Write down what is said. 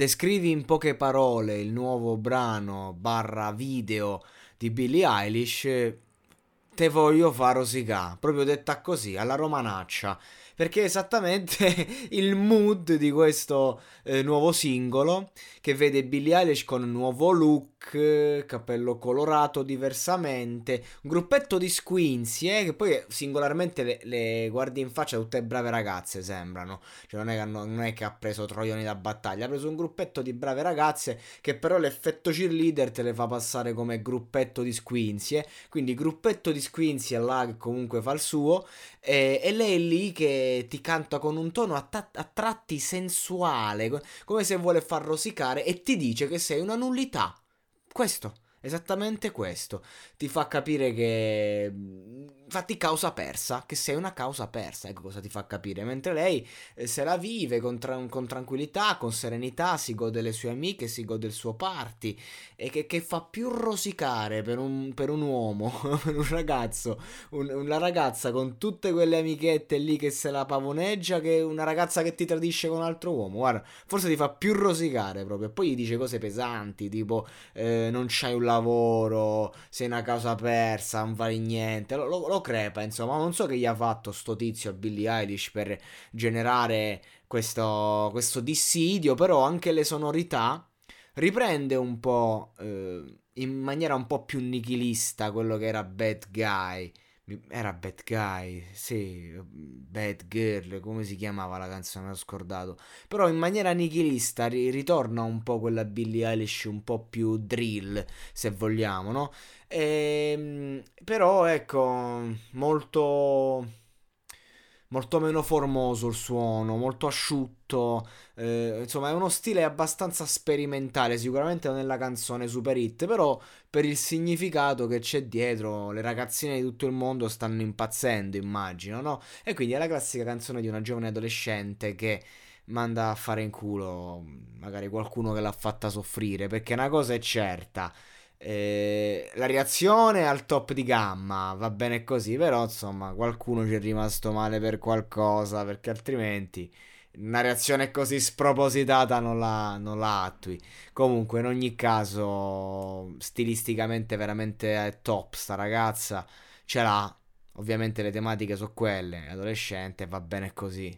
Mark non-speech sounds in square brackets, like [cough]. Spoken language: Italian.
Descrivi in poche parole il nuovo brano barra video di Billie Eilish, te voglio far rosicà, proprio detta così, alla romanaccia, perché è esattamente [laughs] il mood di questo eh, nuovo singolo che vede Billie Eilish con un nuovo look, capello colorato diversamente, un gruppetto di squinzie eh, che poi singolarmente le, le, guardi in faccia tutte brave ragazze sembrano, cioè non è, non è, che ha preso troioni da battaglia, ha preso un gruppetto di brave ragazze che però l'effetto cheerleader te le fa passare come gruppetto di squinzie, quindi gruppetto di squinzie là che comunque fa il suo e, e lei è lì che ti canta con un tono a, ta- a tratti sensuale, come se vuole far rosicare e ti dice che sei una nullità. Questo, esattamente questo. Ti fa capire che Infatti causa persa, che sei una causa persa, ecco cosa ti fa capire. Mentre lei eh, se la vive con, tra- con, tranquillità, con serenità, si gode le sue amiche, si gode il suo party e che, che fa più rosicare per un, per un uomo, [laughs] per un ragazzo, un, una ragazza con tutte quelle amichette lì che se la pavoneggia che una ragazza che ti tradisce con un altro uomo. Guarda, forse ti fa più rosicare proprio. E poi gli dice cose pesanti, tipo eh, non c'hai un lavoro, sei una causa persa, non vali niente. Lo, lo, crepa, insomma, non so che gli ha fatto sto tizio a Billie Eilish per generare questo, questo dissidio, però anche le sonorità riprende un po' eh, in maniera un po' più nichilista quello che era Bad Guy. Era Bad Guy, sì, Bad Girl, come si chiamava la canzone, ho scordato. Però in maniera nichilista ri- ritorna un po' quella Billie Eilish un po' più drill, se vogliamo, no? Ehm, però ecco, molto molto meno formoso il suono, molto asciutto. Eh, insomma, è uno stile abbastanza sperimentale. Sicuramente non è la canzone super hit, però per il significato che c'è dietro, le ragazzine di tutto il mondo stanno impazzendo, immagino, no? E quindi è la classica canzone di una giovane adolescente che manda a fare in culo magari qualcuno che l'ha fatta soffrire, perché una cosa è certa eh, la reazione al top di gamma, va bene così, però insomma qualcuno ci è rimasto male per qualcosa, perché altrimenti una reazione così spropositata non la, non la attui. Comunque, in ogni caso, stilisticamente veramente è top sta ragazza, ce l'ha. Ovviamente le tematiche sono quelle, adolescente, va bene così.